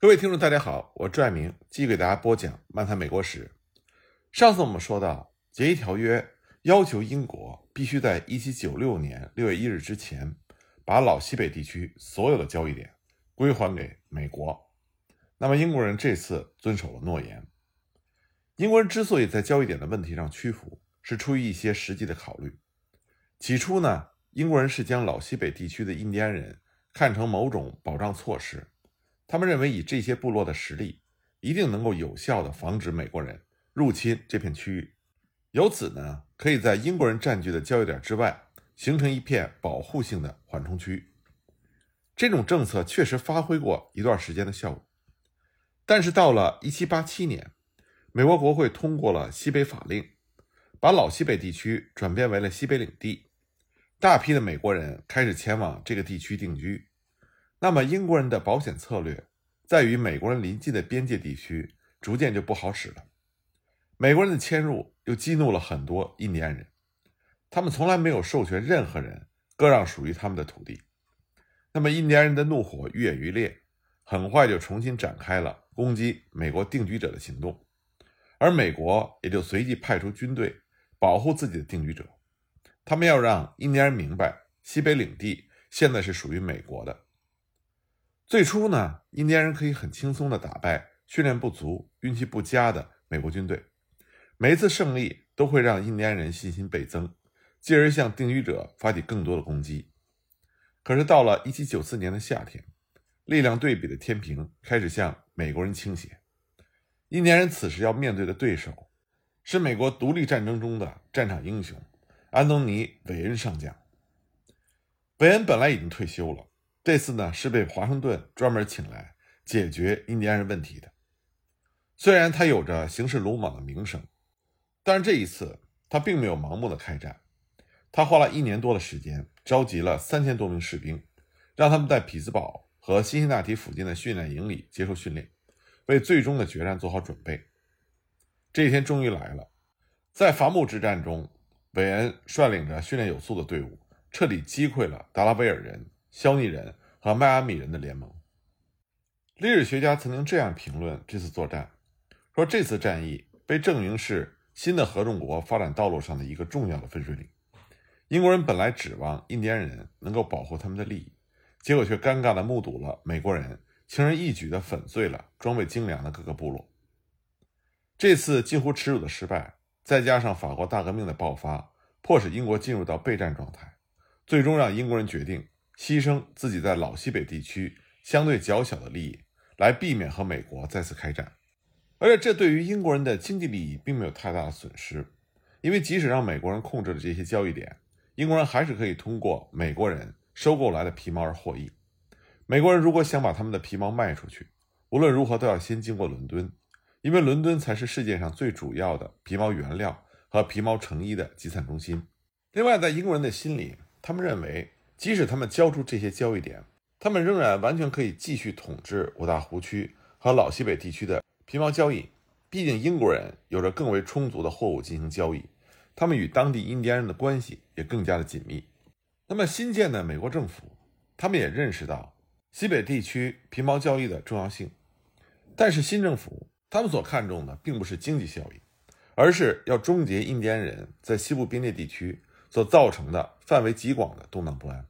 各位听众，大家好，我拽明继续给大家播讲《漫谈美国史》。上次我们说到，协议条约要求英国必须在1796年6月1日之前，把老西北地区所有的交易点归还给美国。那么英国人这次遵守了诺言。英国人之所以在交易点的问题上屈服，是出于一些实际的考虑。起初呢，英国人是将老西北地区的印第安人看成某种保障措施。他们认为，以这些部落的实力，一定能够有效地防止美国人入侵这片区域。由此呢，可以在英国人占据的交易点之外，形成一片保护性的缓冲区。这种政策确实发挥过一段时间的效果。但是到了1787年，美国国会通过了西北法令，把老西北地区转变为了西北领地，大批的美国人开始前往这个地区定居。那么，英国人的保险策略在于美国人临近的边界地区逐渐就不好使了。美国人的迁入又激怒了很多印第安人，他们从来没有授权任何人割让属于他们的土地。那么，印第安人的怒火愈演愈烈，很快就重新展开了攻击美国定居者的行动，而美国也就随即派出军队保护自己的定居者。他们要让印第安人明白，西北领地现在是属于美国的。最初呢，印第安人可以很轻松地打败训练不足、运气不佳的美国军队。每一次胜利都会让印第安人信心倍增，继而向定居者发起更多的攻击。可是到了1794年的夏天，力量对比的天平开始向美国人倾斜。印第安人此时要面对的对手是美国独立战争中的战场英雄安东尼·韦恩上将。韦恩本来已经退休了。这次呢是被华盛顿专门请来解决印第安人问题的。虽然他有着行事鲁莽的名声，但是这一次他并没有盲目的开战。他花了一年多的时间，召集了三千多名士兵，让他们在匹兹堡和辛辛那提附近的训练营里接受训练，为最终的决战做好准备。这一天终于来了，在伐木之战中，韦恩率领着训练有素的队伍，彻底击溃了达拉维尔人。肖尼人和迈阿密人的联盟。历史学家曾经这样评论这次作战：说这次战役被证明是新的合众国发展道路上的一个重要的分水岭。英国人本来指望印第安人能够保护他们的利益，结果却尴尬地目睹了美国人轻而易举地粉碎了装备精良的各个部落。这次近乎耻辱的失败，再加上法国大革命的爆发，迫使英国进入到备战状态，最终让英国人决定。牺牲自己在老西北地区相对较小的利益，来避免和美国再次开战，而且这对于英国人的经济利益并没有太大的损失，因为即使让美国人控制了这些交易点，英国人还是可以通过美国人收购来的皮毛而获益。美国人如果想把他们的皮毛卖出去，无论如何都要先经过伦敦，因为伦敦才是世界上最主要的皮毛原料和皮毛成衣的集散中心。另外，在英国人的心里，他们认为。即使他们交出这些交易点，他们仍然完全可以继续统治五大湖区和老西北地区的皮毛交易。毕竟英国人有着更为充足的货物进行交易，他们与当地印第安人的关系也更加的紧密。那么新建的美国政府，他们也认识到西北地区皮毛交易的重要性。但是新政府他们所看重的并不是经济效益，而是要终结印第安人在西部边界地区。所造成的范围极广的动荡不安，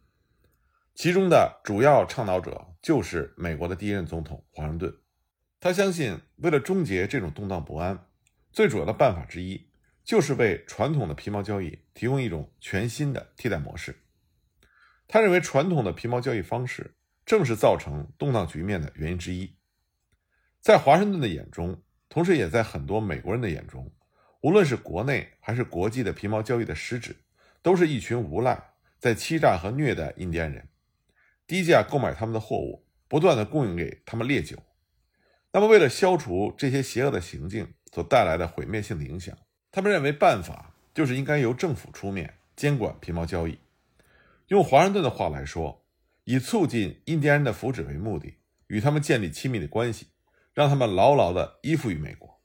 其中的主要倡导者就是美国的第一任总统华盛顿。他相信，为了终结这种动荡不安，最主要的办法之一就是为传统的皮毛交易提供一种全新的替代模式。他认为，传统的皮毛交易方式正是造成动荡局面的原因之一。在华盛顿的眼中，同时也在很多美国人的眼中，无论是国内还是国际的皮毛交易的实质。都是一群无赖在欺诈和虐待印第安人，低价购买他们的货物，不断的供应给他们烈酒。那么，为了消除这些邪恶的行径所带来的毁灭性的影响，他们认为办法就是应该由政府出面监管皮毛交易。用华盛顿的话来说，以促进印第安人的福祉为目的，与他们建立亲密的关系，让他们牢牢的依附于美国。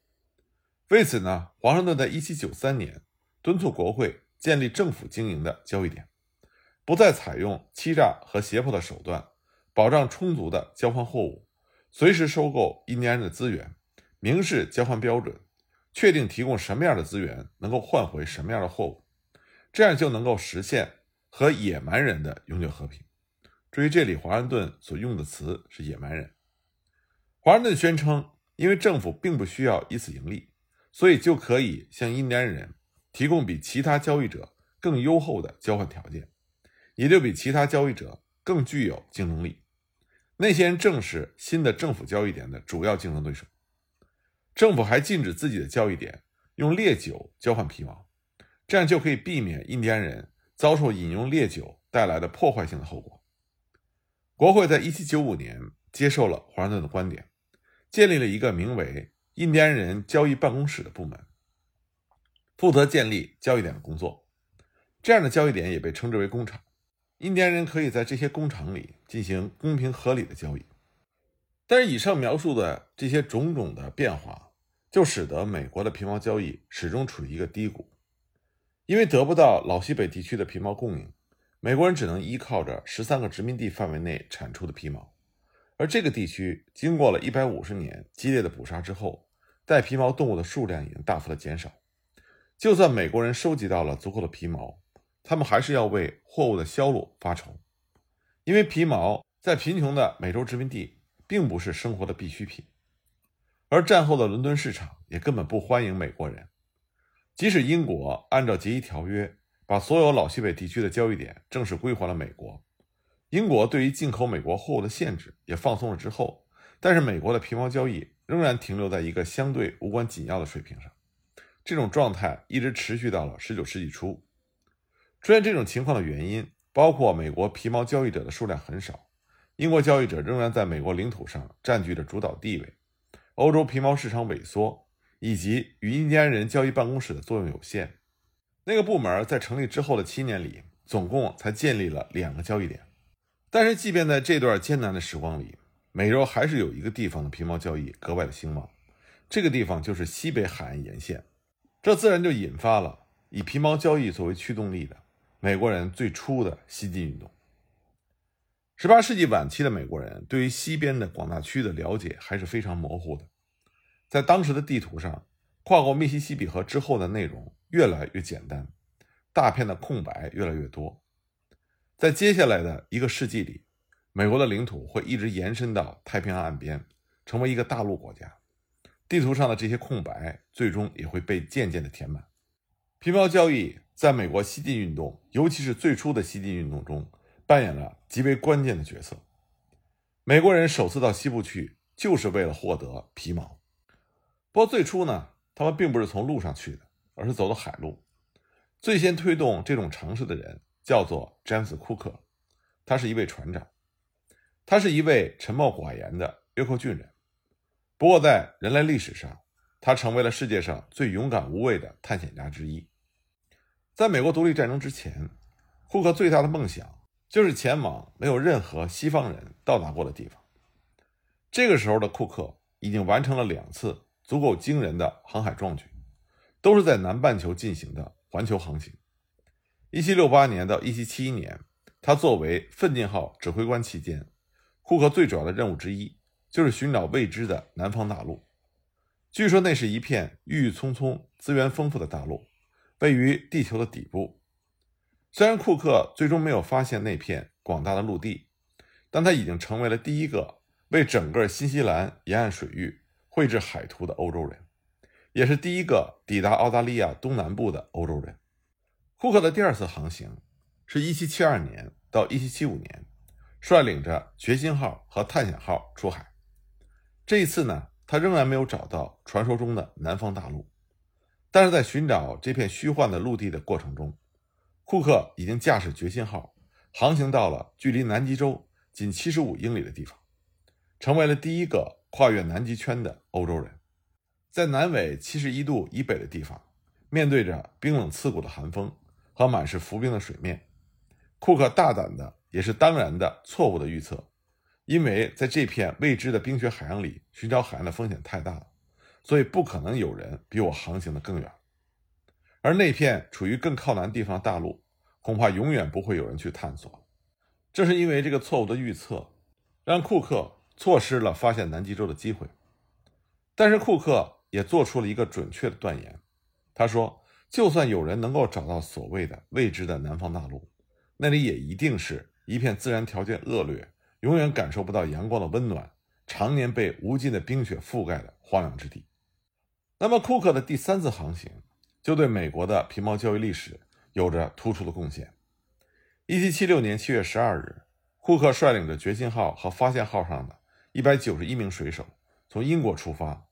为此呢，华盛顿在1793年敦促国会。建立政府经营的交易点，不再采用欺诈和胁迫的手段，保障充足的交换货物，随时收购印第安人的资源，明示交换标准，确定提供什么样的资源能够换回什么样的货物，这样就能够实现和野蛮人的永久和平。注意，这里华盛顿所用的词是“野蛮人”。华盛顿宣称，因为政府并不需要以此盈利，所以就可以向印第安人提供比其他交易者更优厚的交换条件，也就比其他交易者更具有竞争力。那些人正是新的政府交易点的主要竞争对手。政府还禁止自己的交易点用烈酒交换皮毛，这样就可以避免印第安人遭受饮用烈酒带来的破坏性的后果。国会在1795年接受了华盛顿的观点。建立了一个名为“印第安人交易办公室”的部门，负责建立交易点的工作。这样的交易点也被称之为工厂。印第安人可以在这些工厂里进行公平合理的交易。但是，以上描述的这些种种的变化，就使得美国的皮毛交易始终处于一个低谷。因为得不到老西北地区的皮毛供应，美国人只能依靠着十三个殖民地范围内产出的皮毛。而这个地区经过了一百五十年激烈的捕杀之后，带皮毛动物的数量已经大幅的减少。就算美国人收集到了足够的皮毛，他们还是要为货物的销路发愁，因为皮毛在贫穷的美洲殖民地并不是生活的必需品。而战后的伦敦市场也根本不欢迎美国人，即使英国按照《协议条约》把所有老西北地区的交易点正式归还了美国。英国对于进口美国货物的限制也放松了之后，但是美国的皮毛交易仍然停留在一个相对无关紧要的水平上。这种状态一直持续到了19世纪初。出现这种情况的原因包括美国皮毛交易者的数量很少，英国交易者仍然在美国领土上占据着主导地位，欧洲皮毛市场萎缩，以及与印第安人交易办公室的作用有限。那个部门在成立之后的七年里，总共才建立了两个交易点。但是，即便在这段艰难的时光里，美洲还是有一个地方的皮毛交易格外的兴旺，这个地方就是西北海岸沿线。这自然就引发了以皮毛交易作为驱动力的美国人最初的西进运动。18世纪晚期的美国人对于西边的广大区域的了解还是非常模糊的，在当时的地图上，跨过密西西比河之后的内容越来越简单，大片的空白越来越多。在接下来的一个世纪里，美国的领土会一直延伸到太平洋岸边，成为一个大陆国家。地图上的这些空白最终也会被渐渐的填满。皮毛交易在美国西进运动，尤其是最初的西进运动中，扮演了极为关键的角色。美国人首次到西部去，就是为了获得皮毛。不过最初呢，他们并不是从路上去的，而是走的海路。最先推动这种尝试的人。叫做詹姆斯·库克，他是一位船长，他是一位沉默寡言的约克郡人。不过，在人类历史上，他成为了世界上最勇敢无畏的探险家之一。在美国独立战争之前，库克最大的梦想就是前往没有任何西方人到达过的地方。这个时候的库克已经完成了两次足够惊人的航海壮举，都是在南半球进行的环球航行。一七六八年到一七七一年，他作为奋进号指挥官期间，库克最主要的任务之一就是寻找未知的南方大陆。据说那是一片郁郁葱葱、资源丰富的大陆，位于地球的底部。虽然库克最终没有发现那片广大的陆地，但他已经成为了第一个为整个新西兰沿岸水域绘制海图的欧洲人，也是第一个抵达澳大利亚东南部的欧洲人。库克的第二次航行是1772年到1775年，率领着决心号和探险号出海。这一次呢，他仍然没有找到传说中的南方大陆，但是在寻找这片虚幻的陆地的过程中，库克已经驾驶决心号航行到了距离南极洲仅75英里的地方，成为了第一个跨越南极圈的欧洲人。在南纬71度以北的地方，面对着冰冷刺骨的寒风。和满是浮冰的水面，库克大胆的也是当然的错误的预测，因为在这片未知的冰雪海洋里寻找海岸的风险太大了，所以不可能有人比我航行的更远。而那片处于更靠南地方的大陆，恐怕永远不会有人去探索。正是因为这个错误的预测，让库克错失了发现南极洲的机会。但是库克也做出了一个准确的断言，他说：“就算有人能够找到所谓的未知的南方大陆，那里也一定是一片自然条件恶劣、永远感受不到阳光的温暖、常年被无尽的冰雪覆盖的荒凉之地。”那么，库克的第三次航行就对美国的皮毛交易历史有着突出的贡献。1776年7月12日，库克率领着决心号和发现号上的191名水手。从英国出发，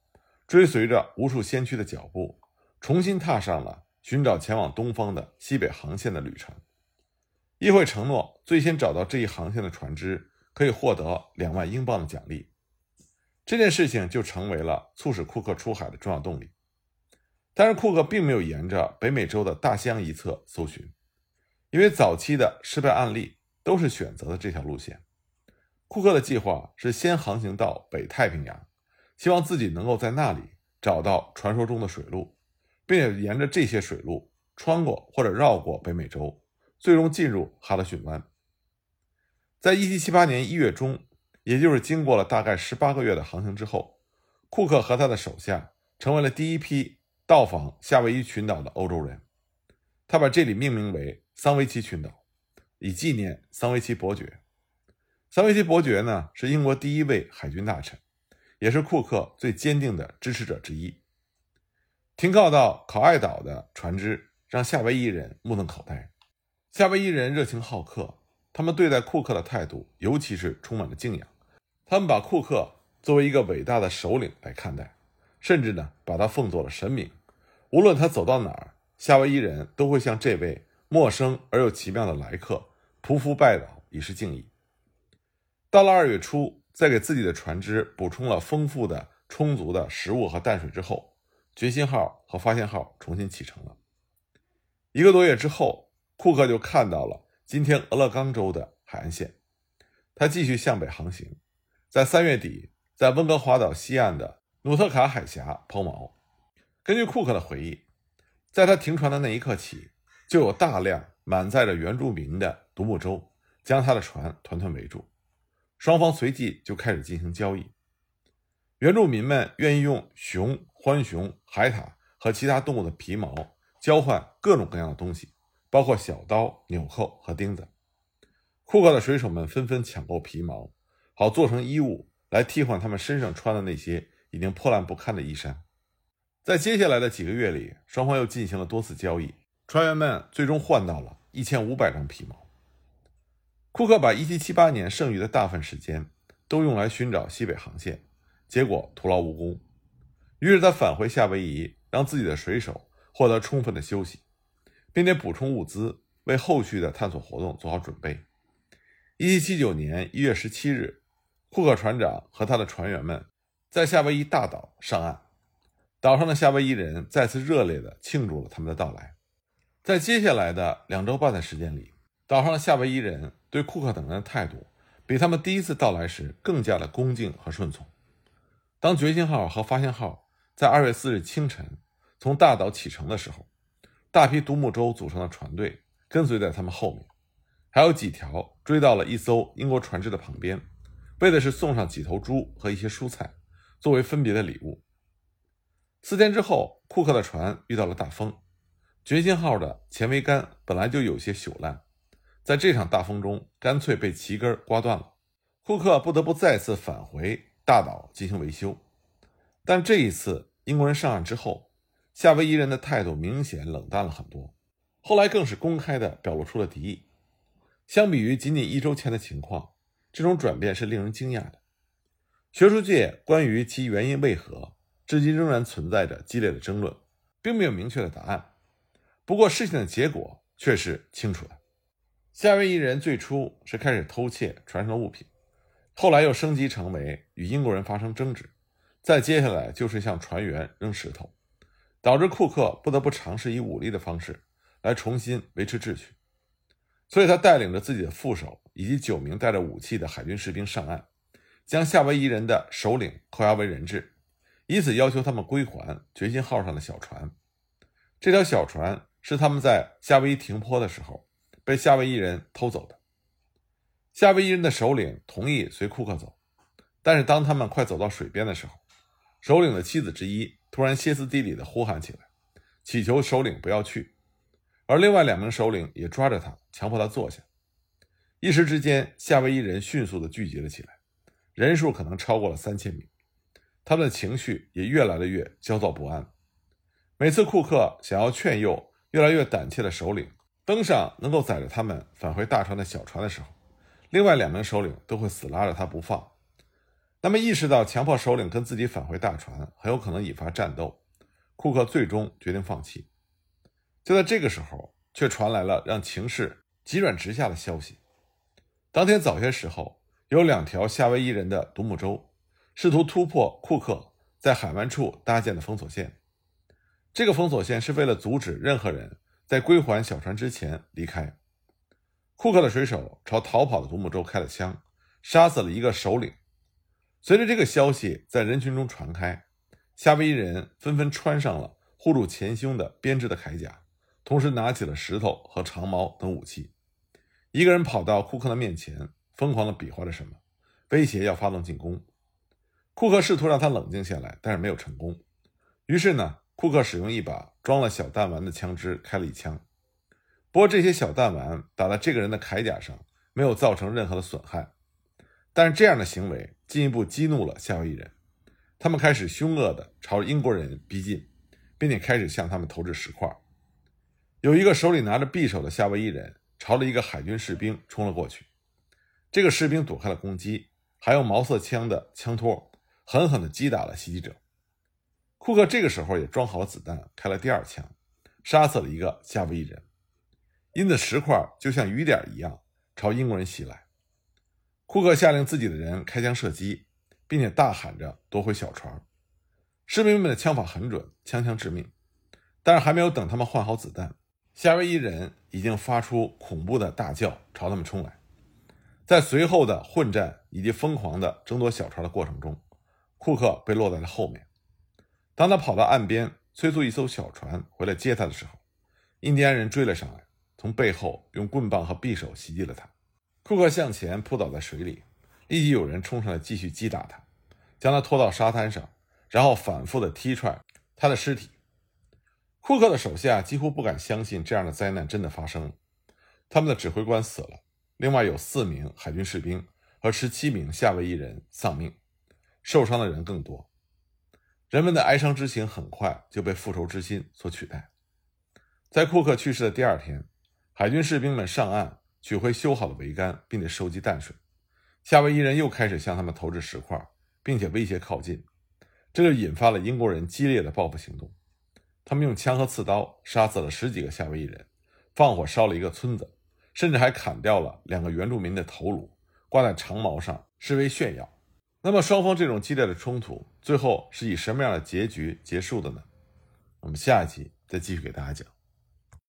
追随着无数先驱的脚步，重新踏上了寻找前往东方的西北航线的旅程。议会承诺，最先找到这一航线的船只可以获得两万英镑的奖励。这件事情就成为了促使库克出海的重要动力。但是，库克并没有沿着北美洲的大西洋一侧搜寻，因为早期的失败案例都是选择了这条路线。库克的计划是先航行到北太平洋。希望自己能够在那里找到传说中的水路，并且沿着这些水路穿过或者绕过北美洲，最终进入哈德逊湾。在1778年1月中，也就是经过了大概18个月的航行之后，库克和他的手下成为了第一批到访夏威夷群岛的欧洲人。他把这里命名为桑维奇群岛，以纪念桑维奇伯爵。桑维奇伯爵呢，是英国第一位海军大臣。也是库克最坚定的支持者之一。停靠到考爱岛的船只让夏威夷人目瞪口呆。夏威夷人热情好客，他们对待库克的态度尤其是充满了敬仰。他们把库克作为一个伟大的首领来看待，甚至呢把他奉作了神明。无论他走到哪儿，夏威夷人都会向这位陌生而又奇妙的来客匍匐拜倒，以示敬意。到了二月初。在给自己的船只补充了丰富的、充足的食物和淡水之后，决心号和发现号重新启程了。一个多月之后，库克就看到了今天俄勒冈州的海岸线。他继续向北航行，在三月底，在温哥华岛西岸的努特卡海峡抛锚。根据库克的回忆，在他停船的那一刻起，就有大量满载着原住民的独木舟将他的船团团围住。双方随即就开始进行交易。原住民们愿意用熊、浣熊、海獭和其他动物的皮毛交换各种各样的东西，包括小刀、纽扣和钉子。库克的水手们纷纷抢购皮毛，好做成衣物来替换他们身上穿的那些已经破烂不堪的衣衫。在接下来的几个月里，双方又进行了多次交易，船员们最终换到了一千五百张皮毛。库克把1778年剩余的大部分时间都用来寻找西北航线，结果徒劳无功。于是他返回夏威夷，让自己的水手获得充分的休息，并且补充物资，为后续的探索活动做好准备。1779年1月17日，库克船长和他的船员们在夏威夷大岛上岸，岛上的夏威夷人再次热烈地庆祝了他们的到来。在接下来的两周半的时间里，岛上的夏威夷人。对库克等人的态度，比他们第一次到来时更加的恭敬和顺从。当决心号和发现号在二月四日清晨从大岛启程的时候，大批独木舟组成的船队跟随在他们后面，还有几条追到了一艘英国船只的旁边，为的是送上几头猪和一些蔬菜，作为分别的礼物。四天之后，库克的船遇到了大风，决心号的前桅杆本来就有些朽烂。在这场大风中，干脆被旗根刮断了。库克不得不再次返回大岛进行维修。但这一次，英国人上岸之后，夏威夷人的态度明显冷淡了很多。后来更是公开的表露出了敌意。相比于仅仅一周前的情况，这种转变是令人惊讶的。学术界关于其原因为何，至今仍然存在着激烈的争论，并没有明确的答案。不过，事情的结果却是清楚的。夏威夷人最初是开始偷窃船上的物品，后来又升级成为与英国人发生争执，再接下来就是向船员扔石头，导致库克不得不尝试以武力的方式来重新维持秩序。所以他带领着自己的副手以及九名带着武器的海军士兵上岸，将夏威夷人的首领扣押为人质，以此要求他们归还决心号上的小船。这条小船是他们在夏威夷停泊的时候。被夏威夷人偷走的。夏威夷人的首领同意随库克走，但是当他们快走到水边的时候，首领的妻子之一突然歇斯底里地呼喊起来，祈求首领不要去，而另外两名首领也抓着他，强迫他坐下。一时之间，夏威夷人迅速地聚集了起来，人数可能超过了三千名，他们的情绪也越来越焦躁不安。每次库克想要劝诱越来越胆怯的首领登上能够载着他们返回大船的小船的时候，另外两名首领都会死拉着他不放。那么，意识到强迫首领跟自己返回大船很有可能引发战斗，库克最终决定放弃。就在这个时候，却传来了让情势急转直下的消息。当天早些时候，有两条夏威夷人的独木舟试图突破库克在海湾处搭建的封锁线。这个封锁线是为了阻止任何人在归还小船之前离开。库克的水手朝逃跑的独木舟开了枪，杀死了一个首领。随着这个消息在人群中传开，夏威夷人纷纷穿上了护住前胸的编织的铠甲，同时拿起了石头和长矛等武器。一个人跑到库克的面前，疯狂地比划着什么，威胁要发动进攻。库克试图让他冷静下来，但是没有成功。于是呢，库克使用一把装了小弹丸的枪支开了一枪。不过这些小弹丸打在这个人的铠甲上，没有造成任何的损害。但是这样的行为进一步激怒了夏威夷人，他们开始凶恶地朝英国人逼近，并且开始向他们投掷石块。有一个手里拿着匕首的夏威夷人朝着一个海军士兵冲了过去，这个士兵躲开了攻击，还用毛瑟枪的枪托狠狠地击打了袭击者。库克这个时候也装好了子弹，开了第二枪，杀死了一个夏威夷人。因此，石块就像雨点一样朝英国人袭来。库克下令自己的人开枪射击，并且大喊着夺回小船。士兵们的枪法很准，枪枪致命。但是还没有等他们换好子弹，夏威夷人已经发出恐怖的大叫，朝他们冲来。在随后的混战以及疯狂的争夺小船的过程中，库克被落在了后面。当他跑到岸边催促一艘小船回来接他的时候，印第安人追了上来，从背后用棍棒和匕首袭击了他。库克向前扑倒在水里，立即有人冲上来继续击打他，将他拖到沙滩上，然后反复的踢踹他的尸体。库克的手下几乎不敢相信这样的灾难真的发生了，他们的指挥官死了，另外有四名海军士兵和十七名夏威夷人丧命，受伤的人更多。人们的哀伤之情很快就被复仇之心所取代。在库克去世的第二天，海军士兵们上岸。取回修好的桅杆，并且收集淡水。夏威夷人又开始向他们投掷石块，并且威胁靠近，这就引发了英国人激烈的报复行动。他们用枪和刺刀杀死了十几个夏威夷人，放火烧了一个村子，甚至还砍掉了两个原住民的头颅，挂在长矛上，视为炫耀。那么，双方这种激烈的冲突最后是以什么样的结局结束的呢？我们下一集再继续给大家讲。